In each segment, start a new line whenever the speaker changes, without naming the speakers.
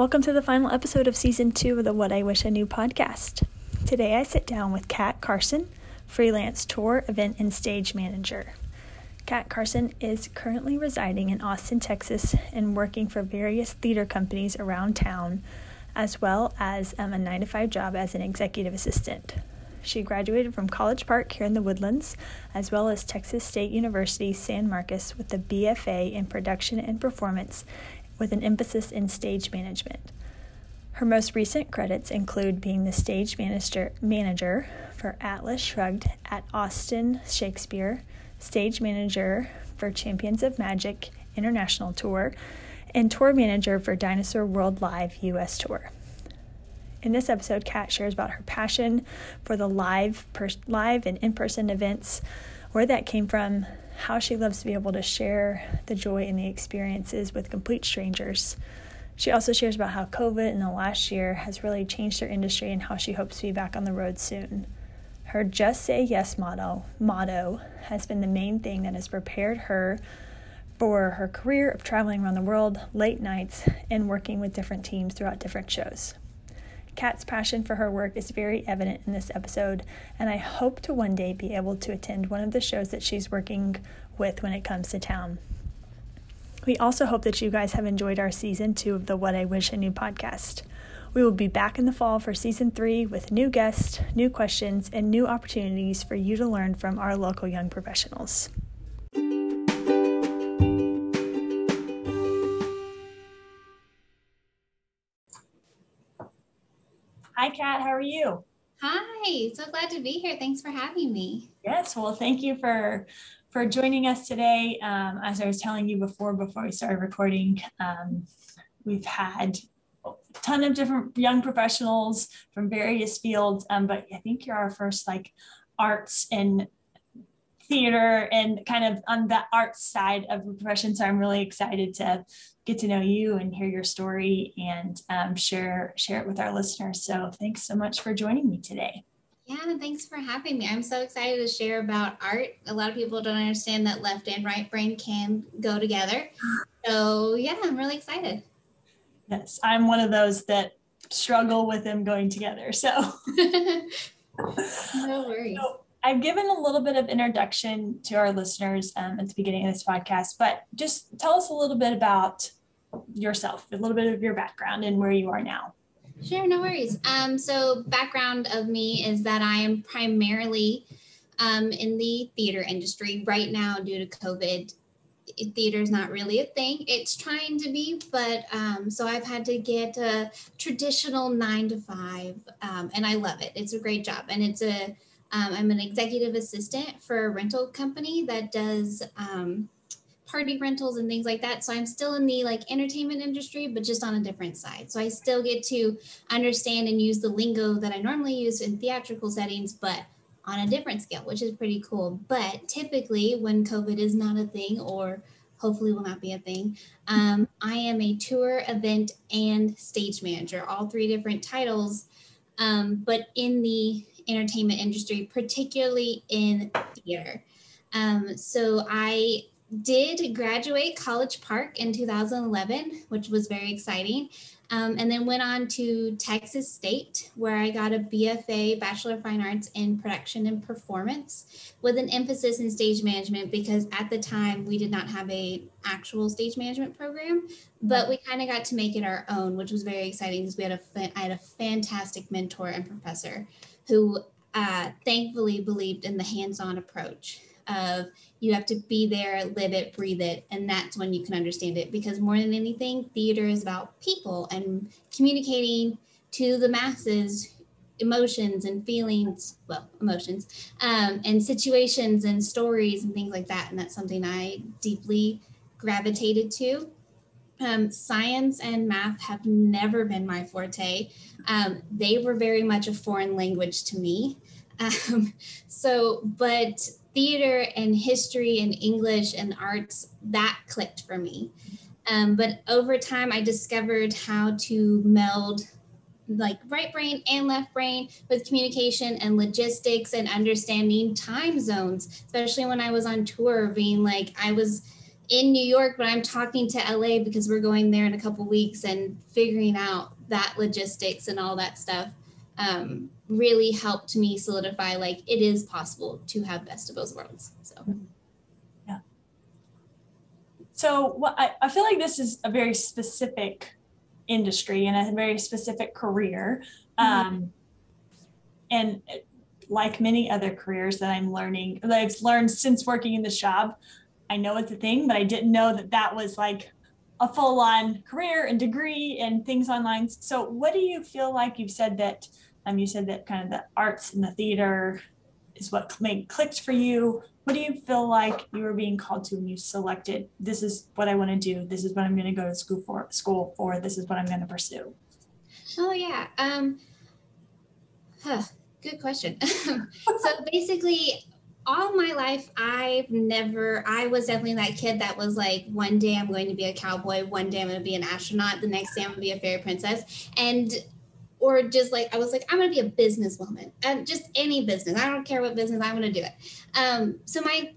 Welcome to the final episode of season two of the What I Wish I Knew podcast. Today I sit down with Kat Carson, freelance tour, event, and stage manager. Kat Carson is currently residing in Austin, Texas, and working for various theater companies around town, as well as um, a nine to five job as an executive assistant. She graduated from College Park here in the Woodlands, as well as Texas State University San Marcos with a BFA in Production and Performance with an emphasis in stage management. Her most recent credits include being the stage manager, manager for Atlas Shrugged at Austin Shakespeare, stage manager for Champions of Magic International Tour, and tour manager for Dinosaur World Live US Tour. In this episode, Kat shares about her passion for the live, per- live and in-person events, where that came from, how she loves to be able to share the joy and the experiences with complete strangers. She also shares about how COVID in the last year has really changed her industry and how she hopes to be back on the road soon. Her just say yes motto, motto has been the main thing that has prepared her for her career of traveling around the world, late nights, and working with different teams throughout different shows. Kat's passion for her work is very evident in this episode, and I hope to one day be able to attend one of the shows that she's working with when it comes to town. We also hope that you guys have enjoyed our season two of the What I Wish I Knew podcast. We will be back in the fall for season three with new guests, new questions, and new opportunities for you to learn from our local young professionals. Hi, Kat. How are you?
Hi. So glad to be here. Thanks for having me.
Yes. Well, thank you for for joining us today. Um, as I was telling you before, before we started recording, um, we've had a ton of different young professionals from various fields, um, but I think you're our first like arts and theater and kind of on the arts side of the profession. So I'm really excited to get to know you and hear your story and um, share share it with our listeners. So thanks so much for joining me today.
Yeah, and thanks for having me. I'm so excited to share about art. A lot of people don't understand that left and right brain can go together. So yeah, I'm really excited.
Yes, I'm one of those that struggle with them going together. So
no worries. So,
I've given a little bit of introduction to our listeners um, at the beginning of this podcast, but just tell us a little bit about yourself, a little bit of your background and where you are now.
Sure, no worries. Um, so, background of me is that I am primarily um, in the theater industry right now due to COVID. Theater is not really a thing. It's trying to be, but um, so I've had to get a traditional nine to five, um, and I love it. It's a great job, and it's a um, I'm an executive assistant for a rental company that does um, party rentals and things like that. So I'm still in the like entertainment industry, but just on a different side. So I still get to understand and use the lingo that I normally use in theatrical settings, but on a different scale, which is pretty cool. But typically, when COVID is not a thing or hopefully will not be a thing, um, I am a tour, event, and stage manager, all three different titles. Um, but in the entertainment industry, particularly in theater. Um, so I did graduate College Park in 2011, which was very exciting. Um, and then went on to Texas State, where I got a BFA, Bachelor of Fine Arts in Production and Performance, with an emphasis in stage management because at the time we did not have a actual stage management program, but we kind of got to make it our own, which was very exciting because we had a I had a fantastic mentor and professor who uh, thankfully believed in the hands-on approach of you have to be there, live it, breathe it, and that's when you can understand it. Because more than anything, theater is about people and communicating to the masses emotions and feelings, well, emotions, um, and situations and stories and things like that. And that's something I deeply gravitated to. Um, science and math have never been my forte. Um, they were very much a foreign language to me. Um, so, but theater and history and English and arts, that clicked for me. Um, but over time, I discovered how to meld like right brain and left brain with communication and logistics and understanding time zones, especially when I was on tour, being like, I was in New York, but I'm talking to LA because we're going there in a couple weeks and figuring out that logistics and all that stuff um, really helped me solidify like it is possible to have best of both worlds. So,
yeah. So, well, I, I feel like this is a very specific industry and a very specific career. Mm-hmm. Um, and like many other careers that I'm learning, that I've learned since working in this job, I know it's a thing, but I didn't know that that was like a full on career and degree and things online. So, what do you feel like you've said that? Um, you said that kind of the arts and the theater is what made clicked for you. What do you feel like you were being called to when you selected? This is what I want to do. This is what I'm going to go to school for. School for. This is what I'm going to pursue.
Oh yeah. Um. Huh, good question. so basically, all my life i've never i was definitely that kid that was like one day i'm going to be a cowboy one day i'm going to be an astronaut the next day i'm going to be a fairy princess. And or just like i was like i'm going to be a businesswoman. And just any business. I don't care what business i'm going to do it. Um, so my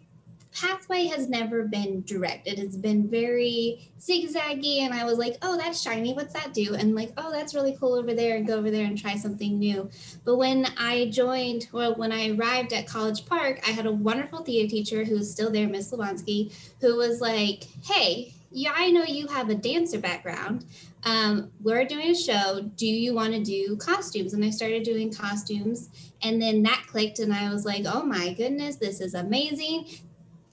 pathway has never been direct. It has been very zigzaggy. And I was like, oh, that's shiny. What's that do? And like, oh, that's really cool over there and go over there and try something new. But when I joined, well, when I arrived at College Park, I had a wonderful theater teacher who's still there, Miss Lebonsky, who was like, hey, yeah, I know you have a dancer background. Um, we're doing a show. Do you want to do costumes? And I started doing costumes. And then that clicked, and I was like, oh my goodness, this is amazing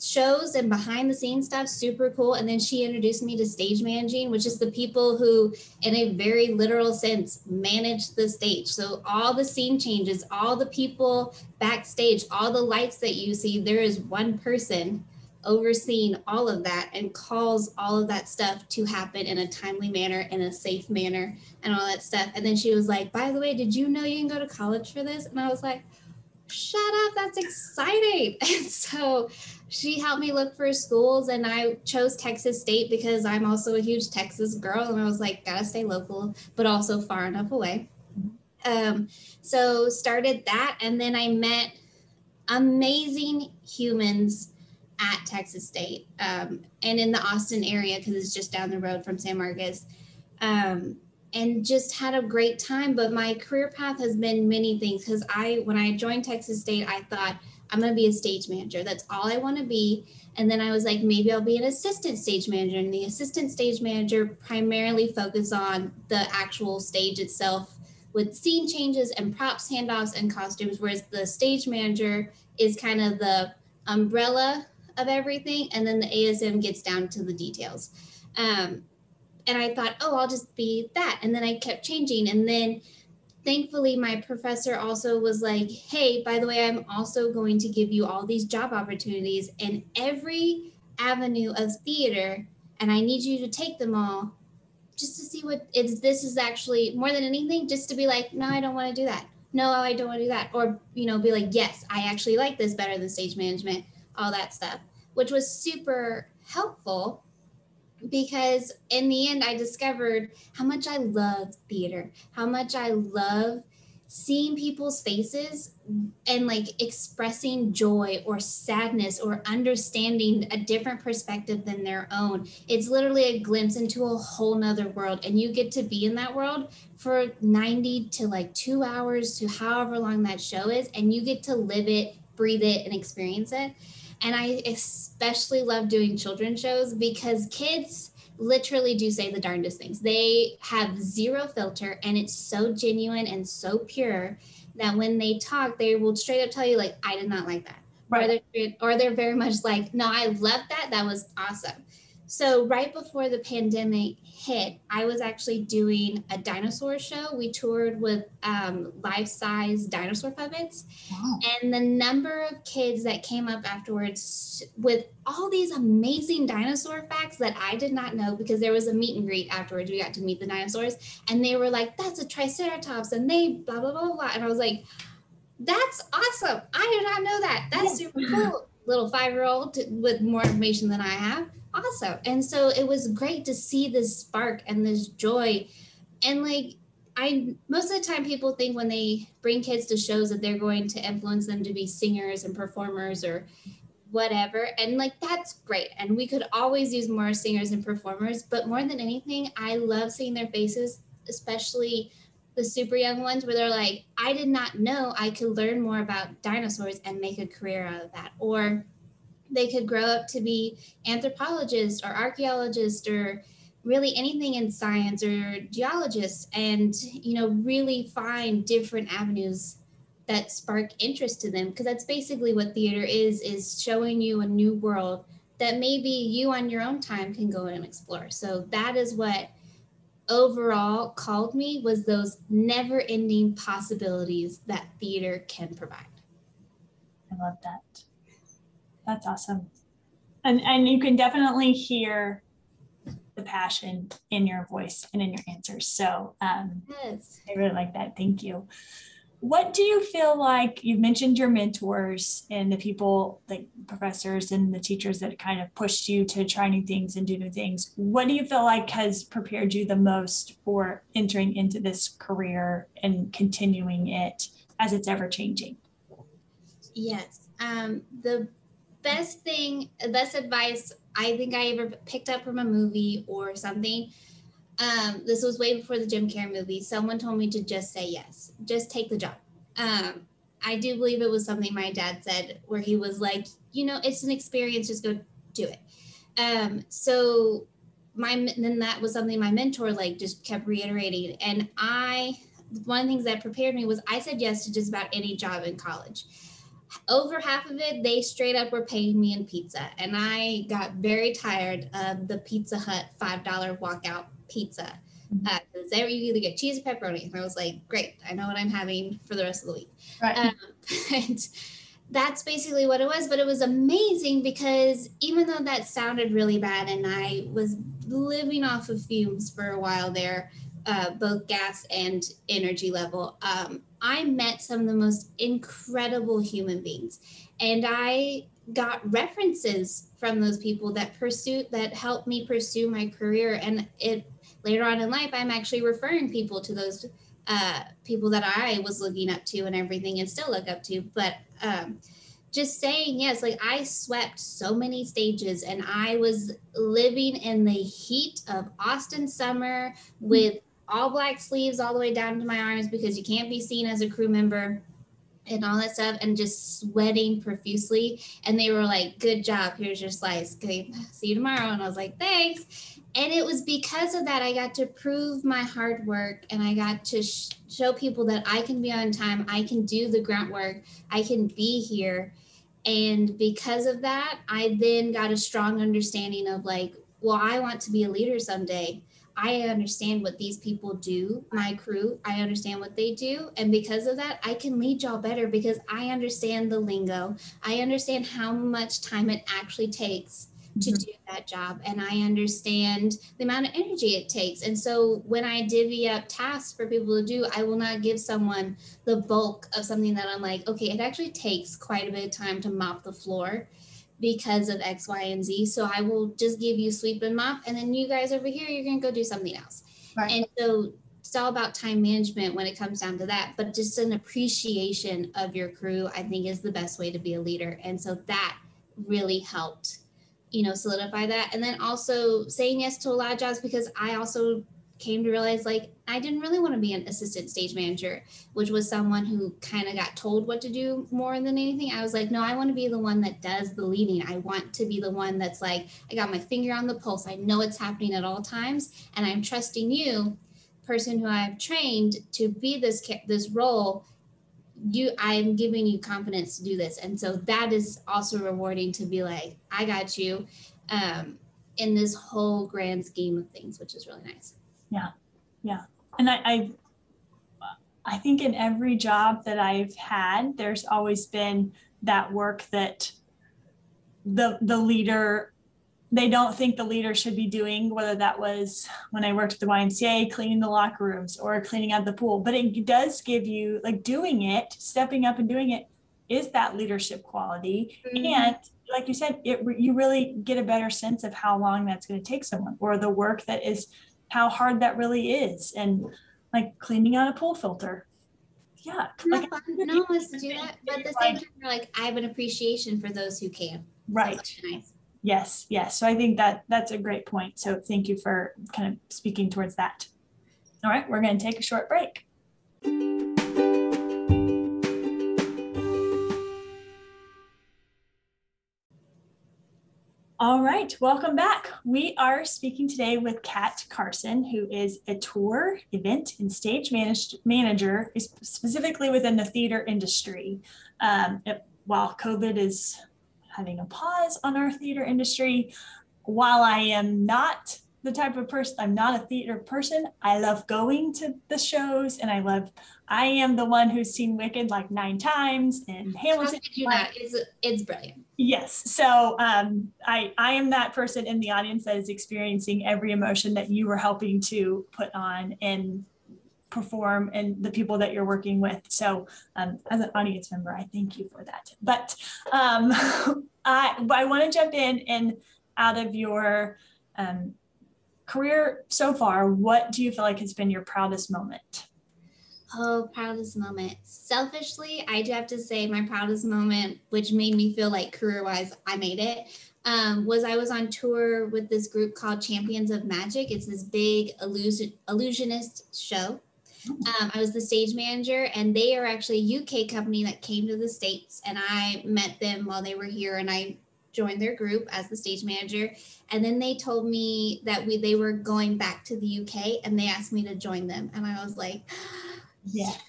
shows and behind the scenes stuff super cool. And then she introduced me to stage managing which is the people who in a very literal sense manage the stage. So all the scene changes all the people backstage all the lights that you see there is one person overseeing all of that and calls all of that stuff to happen in a timely manner in a safe manner and all that stuff. And then she was like by the way did you know you can go to college for this? And i was like shut up that's exciting. And so she helped me look for schools and i chose texas state because i'm also a huge texas girl and i was like gotta stay local but also far enough away um, so started that and then i met amazing humans at texas state um, and in the austin area because it's just down the road from san marcos um, and just had a great time. But my career path has been many things because I, when I joined Texas State, I thought I'm going to be a stage manager. That's all I want to be. And then I was like, maybe I'll be an assistant stage manager. And the assistant stage manager primarily focus on the actual stage itself with scene changes and props, handoffs, and costumes. Whereas the stage manager is kind of the umbrella of everything. And then the ASM gets down to the details. Um, and I thought, oh, I'll just be that. And then I kept changing. And then thankfully, my professor also was like, hey, by the way, I'm also going to give you all these job opportunities in every avenue of theater. And I need you to take them all just to see what is this is actually more than anything, just to be like, no, I don't want to do that. No, I don't want to do that. Or, you know, be like, yes, I actually like this better than stage management, all that stuff, which was super helpful because in the end i discovered how much i love theater how much i love seeing people's faces and like expressing joy or sadness or understanding a different perspective than their own. It's literally a glimpse into a whole nother world and you get to be in that world for 90 to like two hours to however long that show is and you get to live it breathe it and experience it and I especially love doing children's shows because kids literally do say the darndest things. They have zero filter and it's so genuine and so pure that when they talk, they will straight up tell you, like, I did not like that. Right. Or, they're, or they're very much like, no, I loved that. That was awesome. So, right before the pandemic hit, I was actually doing a dinosaur show. We toured with um, life size dinosaur puppets. Wow. And the number of kids that came up afterwards with all these amazing dinosaur facts that I did not know because there was a meet and greet afterwards. We got to meet the dinosaurs and they were like, that's a triceratops and they blah, blah, blah, blah. And I was like, that's awesome. I did not know that. That's super cool. Little five year old with more information than I have awesome. And so it was great to see this spark and this joy. And like, I most of the time people think when they bring kids to shows that they're going to influence them to be singers and performers or whatever. And like, that's great. And we could always use more singers and performers. But more than anything, I love seeing their faces, especially the super young ones where they're like, I did not know I could learn more about dinosaurs and make a career out of that. Or they could grow up to be anthropologists or archaeologists or really anything in science or geologists and you know really find different avenues that spark interest to them. Because that's basically what theater is is showing you a new world that maybe you on your own time can go and explore. So that is what overall called me was those never ending possibilities that theater can provide.
I love that that's awesome. And and you can definitely hear the passion in your voice and in your answers. So um, yes. i really like that. Thank you. What do you feel like you've mentioned your mentors and the people like professors and the teachers that kind of pushed you to try new things and do new things. What do you feel like has prepared you the most for entering into this career and continuing it as it's ever changing?
Yes. Um, the best thing best advice i think i ever picked up from a movie or something um, this was way before the Jim Carrey movie. Someone told me to just say yes, just take the job. Um, I do believe it was something my dad said, where he was like, you know, it's an experience, just go do it. Um, so my then that was something my mentor like just kept reiterating, and I one of the things that prepared me was I said yes to just about any job in college. Over half of it, they straight up were paying me in pizza, and I got very tired of the Pizza Hut five dollar walkout pizza. Because mm-hmm. uh, you either get cheese or pepperoni. And I was like, great, I know what I'm having for the rest of the week. Right. Um, and that's basically what it was. But it was amazing because even though that sounded really bad and I was living off of fumes for a while there, uh, both gas and energy level, um, I met some of the most incredible human beings. And I got references from those people that pursue that helped me pursue my career and it later on in life, I'm actually referring people to those uh, people that I was looking up to and everything and still look up to. But um, just saying, yes, like I swept so many stages and I was living in the heat of Austin summer with all black sleeves all the way down to my arms because you can't be seen as a crew member and all that stuff and just sweating profusely. And they were like, Good job. Here's your slice. Okay, see you tomorrow. And I was like, Thanks and it was because of that I got to prove my hard work and I got to sh- show people that I can be on time, I can do the grunt work, I can be here. And because of that, I then got a strong understanding of like, well, I want to be a leader someday. I understand what these people do, my crew, I understand what they do. And because of that, I can lead y'all better because I understand the lingo. I understand how much time it actually takes to mm-hmm. do that job and I understand the amount of energy it takes. And so when I divvy up tasks for people to do, I will not give someone the bulk of something that I'm like, okay, it actually takes quite a bit of time to mop the floor because of X, Y, and Z. So I will just give you sweep and mop, and then you guys over here, you're gonna go do something else. Right. And so it's all about time management when it comes down to that. But just an appreciation of your crew, I think, is the best way to be a leader. And so that really helped you know solidify that and then also saying yes to a lot of jobs because i also came to realize like i didn't really want to be an assistant stage manager which was someone who kind of got told what to do more than anything. I was like no i want to be the one that does the leading. I want to be the one that's like i got my finger on the pulse. I know it's happening at all times and i'm trusting you person who i've trained to be this this role. You i'm giving you confidence to do this. And so that is also rewarding to be like i got you um, in this whole grand scheme of things which is really nice
yeah yeah and I, I i think in every job that i've had there's always been that work that the the leader they don't think the leader should be doing, whether that was when I worked at the YMCA, cleaning the locker rooms or cleaning out the pool. But it does give you, like, doing it, stepping up and doing it is that leadership quality. Mm-hmm. And like you said, it, you really get a better sense of how long that's going to take someone or the work that is, how hard that really is. And like cleaning out a pool filter. Yeah.
Like, no to do that. But at the same time, we're like, I have an appreciation for those who can.
Right. Nice. Yes, yes. So I think that that's a great point. So thank you for kind of speaking towards that. All right, we're going to take a short break. All right, welcome back. We are speaking today with Kat Carson, who is a tour, event, and stage managed, manager, specifically within the theater industry. Um, it, while COVID is having a pause on our theater industry, while I am not the type of person i'm not a theater person. I love going to the shows and i love i am the one who's seen wicked like nine times and hamilton
How you like, it's, it's brilliant.
Yes. So um, i i am that person in the audience that is experiencing every emotion that you were helping to put on and perform and the people that you're working with. So um, as an audience member i thank you for that. But um, i i want to jump in and out of your um, career so far, what do you feel like has been your proudest moment?
Oh, proudest moment. Selfishly, I do have to say my proudest moment, which made me feel like career wise, I made it, um, was I was on tour with this group called Champions of Magic. It's this big illusion, illusionist show. Um, I was the stage manager, and they are actually a UK company that came to the States, and I met them while they were here, and I joined their group as the stage manager. And then they told me that we they were going back to the UK and they asked me to join them. And I was like yes.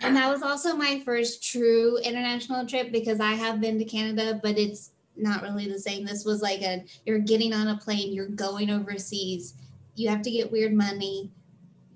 And that was also my first true international trip because I have been to Canada but it's not really the same. This was like a you're getting on a plane you're going overseas you have to get weird money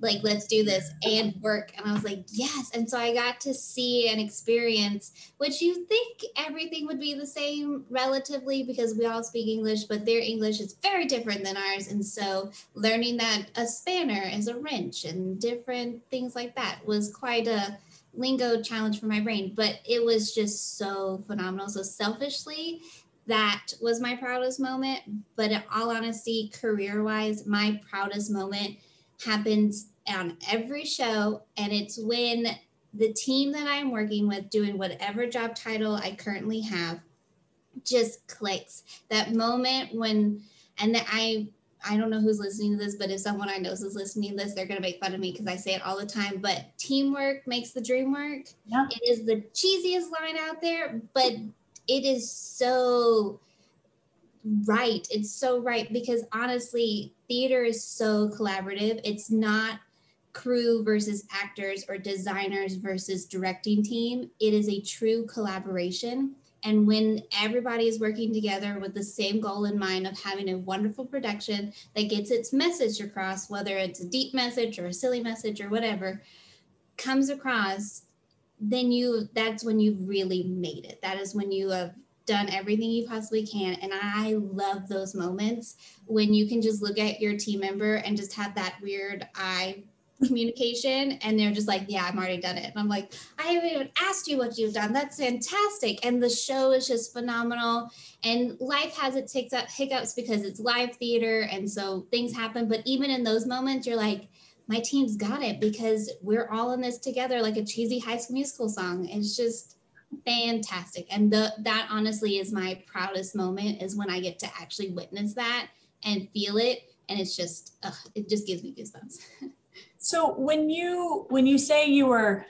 like let's do this and work. And i was like yes. And so i got to see and experience which you think everything would be the same relatively because we all speak english but their english is very different than ours. And so learning that a spanner is a wrench and different things like that was quite a lingo challenge for my brain. But it was just so phenomenal. So selfishly that was my proudest moment. But in all honesty career wise my proudest moment happens on every show. And it's when the team that I'm working with, doing whatever job title I currently have, just clicks. That moment when, and I, I don't know who's listening to this, but if someone I know is listening to this, they're gonna make fun of me because I say it all the time. But teamwork makes the dream work. Yeah. It is the cheesiest line out there, but it is so right. It's so right because honestly, theater is so collaborative. It's not crew versus actors or designers versus directing team. It is a true collaboration. And when everybody is working together with the same goal in mind of having a wonderful production that gets its message across, whether it's a deep message or a silly message or whatever, comes across, then you that's when you've really made it. That is when you have done everything you possibly can. And I love those moments when you can just look at your team member and just have that weird eye communication and they're just like yeah i've already done it. And i'm like i haven't even asked you what you've done. That's fantastic. And the show is just phenomenal. And life has its hiccups because it's live theater and so things happen. But even in those moments you're like my team's got it because we're all in this together like a cheesy high school musical song. It's just fantastic. And the, that honestly is my proudest moment is when i get to actually witness that and feel it. And it's just ugh, it just gives me goosebumps
So when you when you say you were,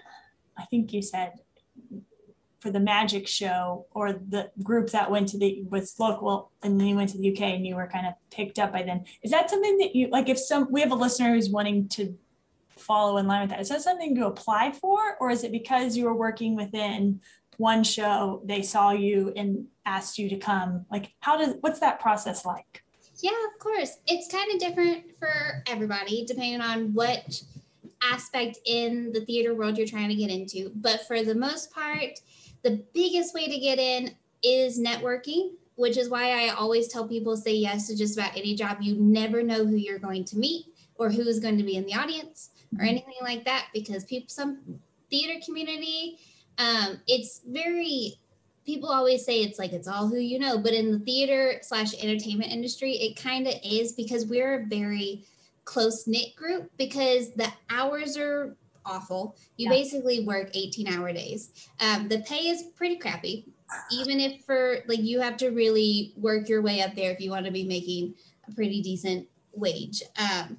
I think you said for the magic show or the group that went to the was local and then you went to the UK and you were kind of picked up by then. Is that something that you like if some we have a listener who's wanting to follow in line with that? Is that something to apply for or is it because you were working within one show they saw you and asked you to come? Like how does what's that process like?
Yeah, of course. It's kind of different for everybody depending on what aspect in the theater world you're trying to get into. But for the most part, the biggest way to get in is networking, which is why I always tell people say yes to just about any job. You never know who you're going to meet or who is going to be in the audience or mm-hmm. anything like that because people some theater community um, it's very people always say it's like it's all who you know but in the theater slash entertainment industry it kind of is because we're a very close knit group because the hours are awful you yeah. basically work 18 hour days um, the pay is pretty crappy even if for like you have to really work your way up there if you want to be making a pretty decent wage. Um,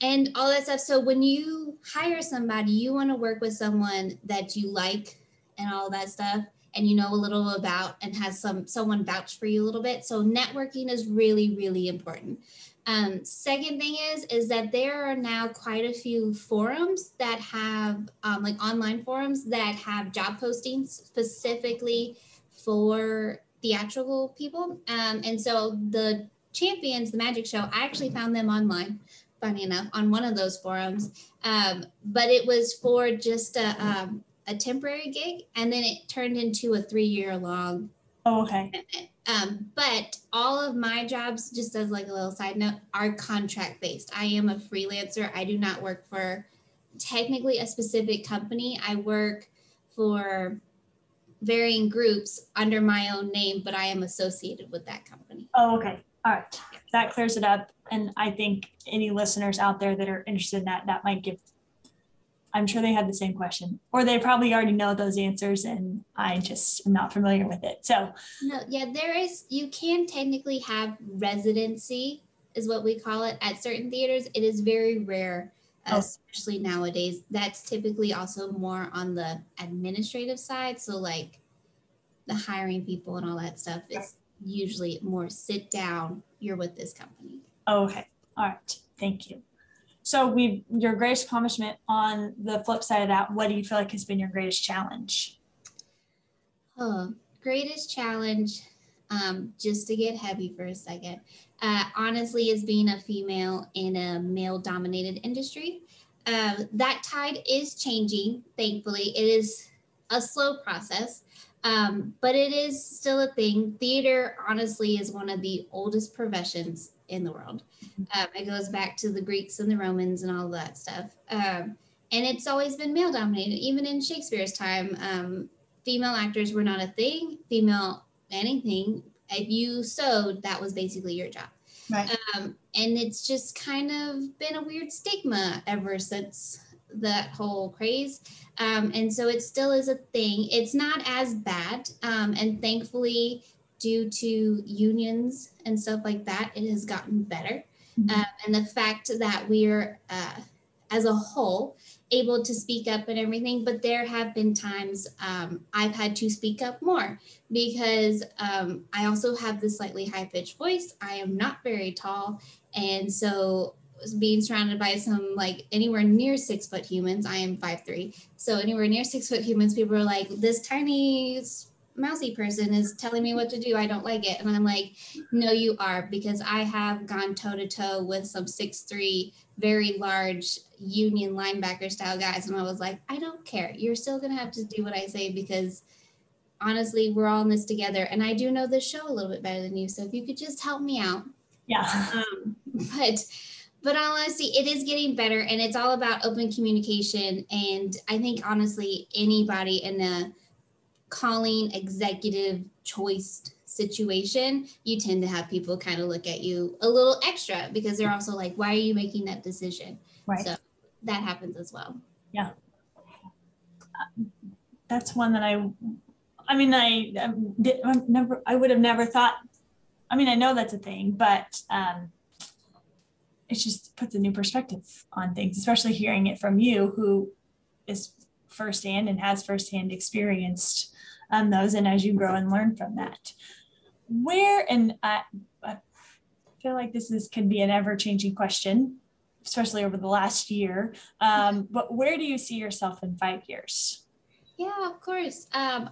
and all that stuff. So when you hire somebody, you want to work with someone that you like and all that stuff and you know a little about and has some someone vouch for you a little bit. So networking is really, really important. Um, second thing is is that there are now quite a few forums that have um, like online forums that have job postings specifically for theatrical people. Um, and so the champions, the magic show, I actually found them online funny enough, on one of those forums. Um, but it was for just a, um, a temporary gig, and then it turned into a three year long.
Oh, okay.
Um, but all of my jobs, just as like a little side note, are contract based. I am a freelancer. I do not work for technically a specific company. I work for varying groups under my own name, but I am associated with that company.
Oh, okay. All right. That clears it up. And I think any listeners out there that are interested in that, that might give, I'm sure they had the same question, or they probably already know those answers and I just am not familiar with it. So,
no, yeah, there is, you can technically have residency, is what we call it at certain theaters. It is very rare, uh, oh. especially nowadays. That's typically also more on the administrative side. So, like, the hiring people and all that stuff is usually more sit down, you're with this company.
okay. All right. Thank you. So we your greatest accomplishment on the flip side of that, what do you feel like has been your greatest challenge?
Oh, greatest challenge, um, just to get heavy for a second, uh, honestly, is being a female in a male dominated industry. Uh, that tide is changing, thankfully. It is a slow process. Um, but it is still a thing. Theater, honestly, is one of the oldest professions in the world. Mm-hmm. Um, it goes back to the Greeks and the Romans and all that stuff. Um, and it's always been male dominated. Even in Shakespeare's time, um, female actors were not a thing, female anything. If you sewed, that was basically your job. Right. Um, and it's just kind of been a weird stigma ever since that whole craze. Um, and so it still is a thing. It's not as bad. Um, and thankfully, due to unions and stuff like that, it has gotten better. Mm-hmm. Um, and the fact that we're, uh, as a whole, able to speak up and everything. But there have been times um, I've had to speak up more because um, I also have this slightly high pitched voice. I am not very tall. And so being surrounded by some like anywhere near six foot humans. I am five three, so anywhere near six foot humans, people are like, "This tiny mousy person is telling me what to do. I don't like it," and I'm like, "No, you are," because I have gone toe to toe with some six three, very large union linebacker style guys, and I was like, "I don't care. You're still gonna have to do what I say because." Honestly, we're all in this together, and I do know this show a little bit better than you. So if you could just help me out,
yeah.
Um, but but honestly, it is getting better and it's all about open communication. And I think honestly, anybody in a calling executive choice situation, you tend to have people kind of look at you a little extra because they're also like, why are you making that decision?
Right.
So that happens as well.
Yeah. That's one that I, I mean, I, I never, I would have never thought, I mean, I know that's a thing, but um, it just puts a new perspective on things, especially hearing it from you who is firsthand and has firsthand experienced um, those. And as you grow and learn from that, where, and I, I feel like this is could be an ever changing question, especially over the last year. Um, but where do you see yourself in five years?
Yeah, of course. Um,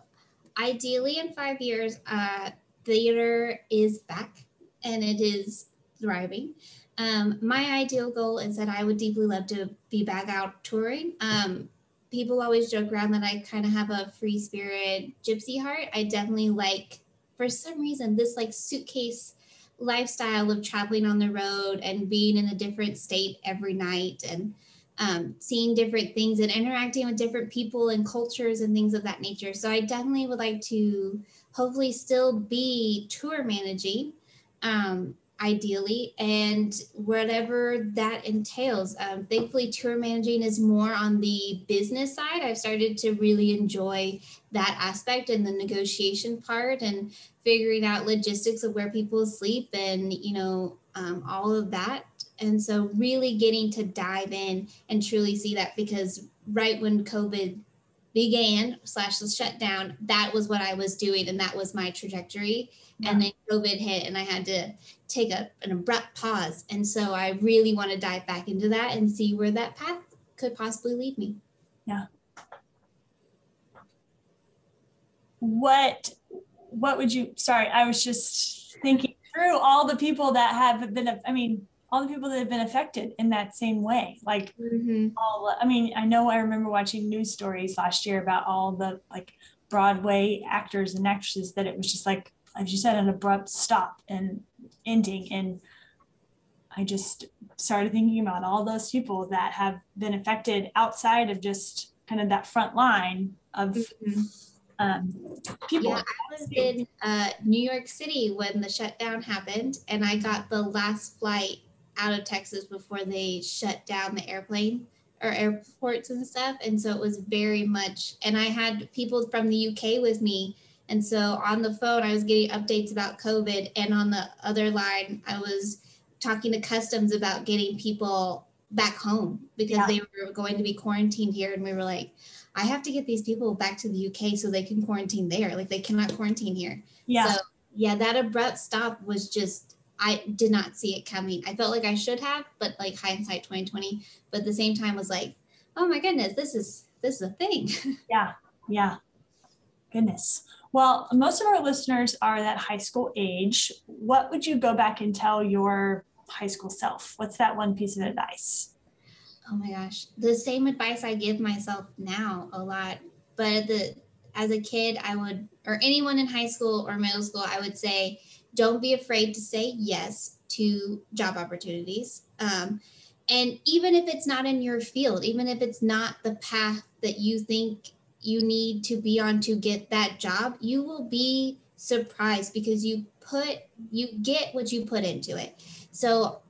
ideally, in five years, uh, theater is back and it is thriving. Um, my ideal goal is that I would deeply love to be back out touring. Um, people always joke around that I kind of have a free spirit gypsy heart. I definitely like, for some reason, this like suitcase lifestyle of traveling on the road and being in a different state every night and um, seeing different things and interacting with different people and cultures and things of that nature. So I definitely would like to hopefully still be tour managing. Um, ideally and whatever that entails. Um, thankfully, tour managing is more on the business side. I've started to really enjoy that aspect and the negotiation part and figuring out logistics of where people sleep and, you know, um, all of that. And so, really getting to dive in and truly see that because right when COVID began slash the shutdown, that was what I was doing and that was my trajectory. Yeah. And then COVID hit and I had to take a, an abrupt pause. And so I really want to dive back into that and see where that path could possibly lead me.
Yeah. What what would you sorry, I was just thinking through all the people that have been I mean all the people that have been affected in that same way. Like mm-hmm. all, I mean, I know I remember watching news stories last year about all the like Broadway actors and actresses that it was just like, as you said, an abrupt stop and ending. And I just started thinking about all those people that have been affected outside of just kind of that front line of mm-hmm. um, people.
Yeah, I was in uh, New York City when the shutdown happened, and I got the last flight out of Texas before they shut down the airplane or airports and stuff. And so it was very much, and I had people from the UK with me. And so on the phone, I was getting updates about COVID. And on the other line, I was talking to customs about getting people back home because yeah. they were going to be quarantined here. And we were like, I have to get these people back to the UK so they can quarantine there. Like they cannot quarantine here. Yeah. So yeah, that abrupt stop was just I did not see it coming. I felt like I should have, but like hindsight 2020. But at the same time was like, oh my goodness, this is this is a thing.
Yeah. Yeah. Goodness. Well, most of our listeners are that high school age. What would you go back and tell your high school self? What's that one piece of advice?
Oh my gosh. The same advice I give myself now a lot. But the as a kid, I would or anyone in high school or middle school, I would say don't be afraid to say yes to job opportunities. Um, and even if it's not in your field, even if it's not the path that you think you need to be on to get that job, you will be surprised because you put, you get what you put into it. So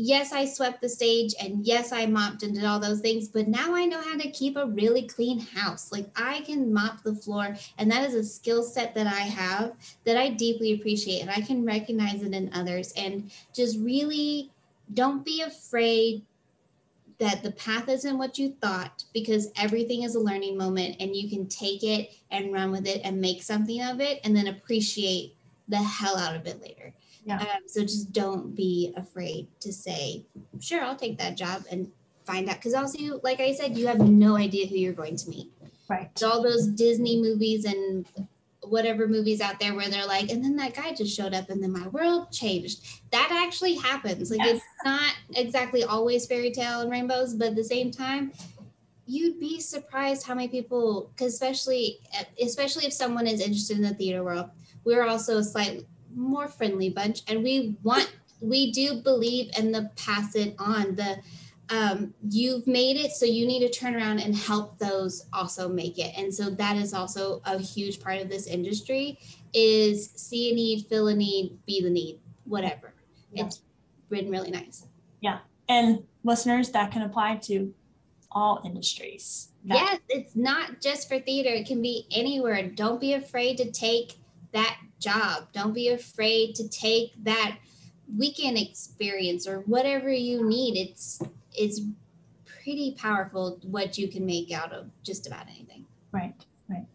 yes, I swept the stage and yes, I mopped and did all those things, but now I know how to keep a really clean house. Like I can mop the floor, and that is a skill set that I have that I deeply appreciate, and I can recognize it in others. And just really don't be afraid that the path isn't what you thought because everything is a learning moment and you can take it and run with it and make something of it and then appreciate the hell out of it later. Yeah. Um, so just don't be afraid to say, sure, I'll take that job and find out. Because also, like I said, you have no idea who you're going to meet.
Right.
So all those Disney movies and whatever movies out there where they're like, and then that guy just showed up and then my world changed. That actually happens. Like yes. it's not exactly always fairy tale and rainbows, but at the same time, you'd be surprised how many people, because especially especially if someone is interested in the theater world, we're also slightly more friendly bunch and we want we do believe in the pass it on the um, you've made it so you need to turn around and help those also make it. And so that is also a huge part of this industry is see a need fill a need be the need whatever. Yeah. it's been really nice.
Yeah. And listeners that can apply to all industries.
That- yes it's not just for theater it can be anywhere. Don't be afraid to take that job. Don't be afraid to take that weekend experience or whatever you need. It's it's pretty powerful what you can make out of just about anything.
Right, right.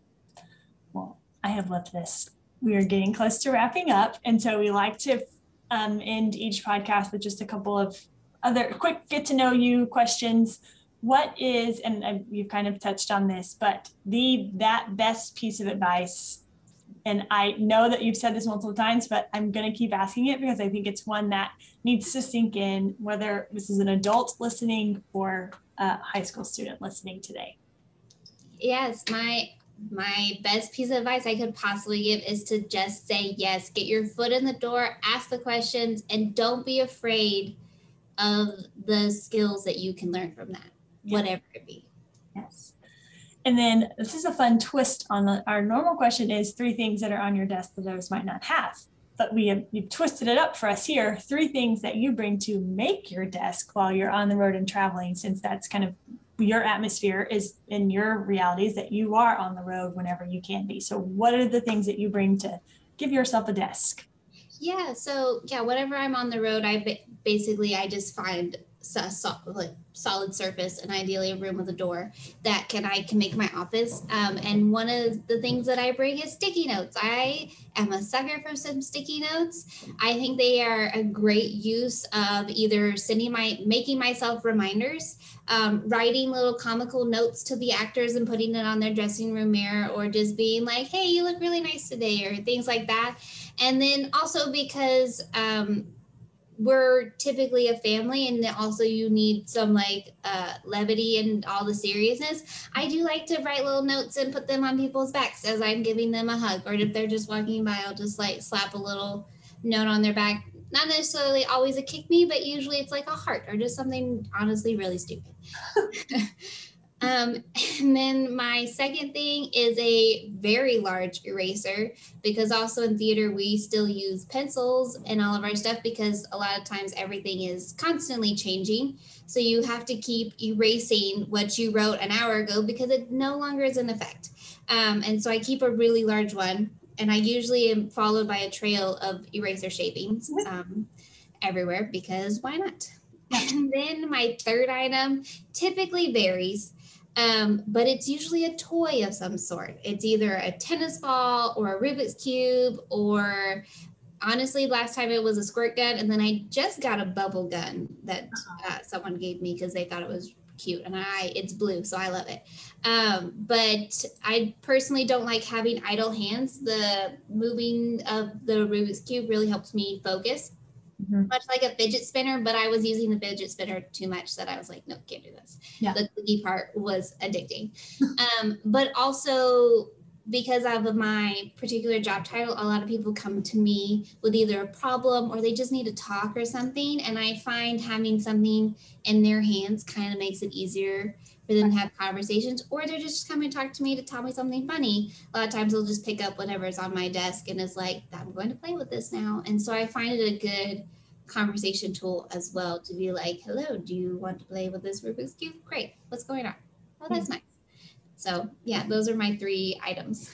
Well, I have loved this. We are getting close to wrapping up, and so we like to um, end each podcast with just a couple of other quick get to know you questions. What is, and you've kind of touched on this, but the that best piece of advice and I know that you've said this multiple times, but I'm going to keep asking it because I think it's one that needs to sink in, whether this is an adult listening or a high school student listening today.
Yes, my my best piece of advice I could possibly give is to just say yes, get your foot in the door, ask the questions, and don't be afraid of the skills that you can learn from that, yeah. whatever it be.
Yes. And then this is a fun twist on the, our normal question is three things that are on your desk that others might not have. but we have you've twisted it up for us here. Three things that you bring to make your desk while you're on the road and traveling, since that's kind of your atmosphere is in your realities that you are on the road whenever you can be. So, what are the things that you bring to give yourself a desk?
Yeah. So yeah, whenever I'm on the road, I basically I just find so, so, like solid surface and ideally a room with a door that can I can make my office. Um, and one of the things that I bring is sticky notes. I am a sucker for some sticky notes. I think they are a great use of either sending my making myself reminders, um, writing little comical notes to the actors and putting it on their dressing room mirror, or just being like, "Hey, you look really nice today," or things like that. And then also because um, we're typically a family and also you need some like uh, levity and all the seriousness. I do like to write little notes and put them on people's backs as i'm giving them a hug or if they're just walking by i'll just like slap a little note on their back. Not necessarily always a kick me but usually it's like a heart or just something honestly really stupid Um, and then my second thing is a very large eraser because also in theater we still use pencils and all of our stuff because a lot of times everything is constantly changing. So you have to keep erasing what you wrote an hour ago because it no longer is in effect. Um, and so I keep a really large one and I usually am followed by a trail of eraser shavings um, everywhere because why not? And then my third item typically varies um, but it's usually a toy of some sort. It's either a tennis ball or a Rubik's Cube, or honestly, last time it was a squirt gun. And then I just got a bubble gun that uh, someone gave me because they thought it was cute and I it's blue so I love it um, but I personally don't like having idle hands the moving of the Rubik's cube really helps me focus mm-hmm. much like a fidget spinner, but I was using the fidget spinner too much that I was like, no, can't do this. Yeah. The cookie part was addicting. um, but also because of my particular job title, a lot of people come to me with either a problem or they just need to talk or something. And I find having something in their hands kind of makes it easier for them to have conversations, or they're just coming to talk to me to tell me something funny. A lot of times they'll just pick up whatever's on my desk and it's like, I'm going to play with this now. And so I find it a good conversation tool as well to be like, hello, do you want to play with this Rubik's Cube? Great. What's going on? Oh, that's nice. So yeah, those are my three items.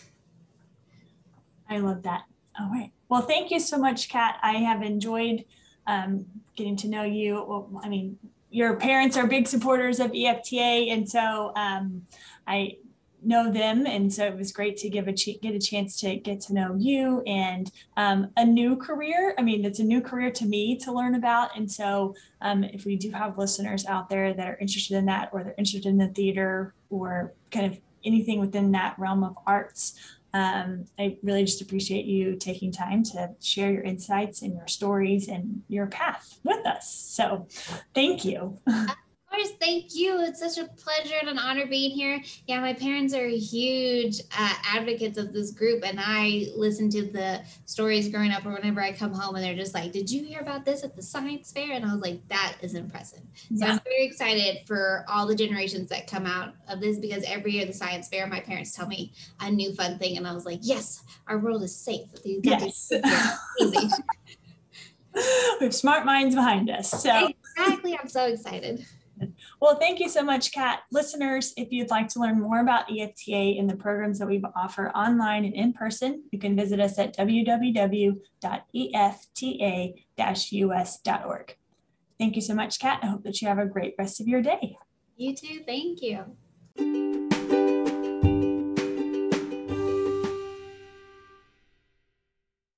I love that. All right. Well, thank you so much, Kat. I have enjoyed um, getting to know you. Well, I mean, your parents are big supporters of EFTA, and so um, I know them, and so it was great to give a get a chance to get to know you and um, a new career. I mean, it's a new career to me to learn about, and so um, if we do have listeners out there that are interested in that, or they're interested in the theater, or kind of anything within that realm of arts. Um, I really just appreciate you taking time to share your insights and your stories and your path with us. So, thank you.
course, thank you. It's such a pleasure and an honor being here. Yeah, my parents are huge uh, advocates of this group, and I listen to the stories growing up, or whenever I come home, and they're just like, "Did you hear about this at the science fair?" And I was like, "That is impressive." So yeah. I'm very excited for all the generations that come out of this because every year the science fair, my parents tell me a new fun thing, and I was like, "Yes, our world is safe."
Yes. we have smart minds behind us. So
exactly, I'm so excited.
Well, thank you so much, Kat. Listeners, if you'd like to learn more about EFTA and the programs that we offer online and in person, you can visit us at www.efta-us.org. Thank you so much, Kat. I hope that you have a great rest of your day.
You too. Thank you.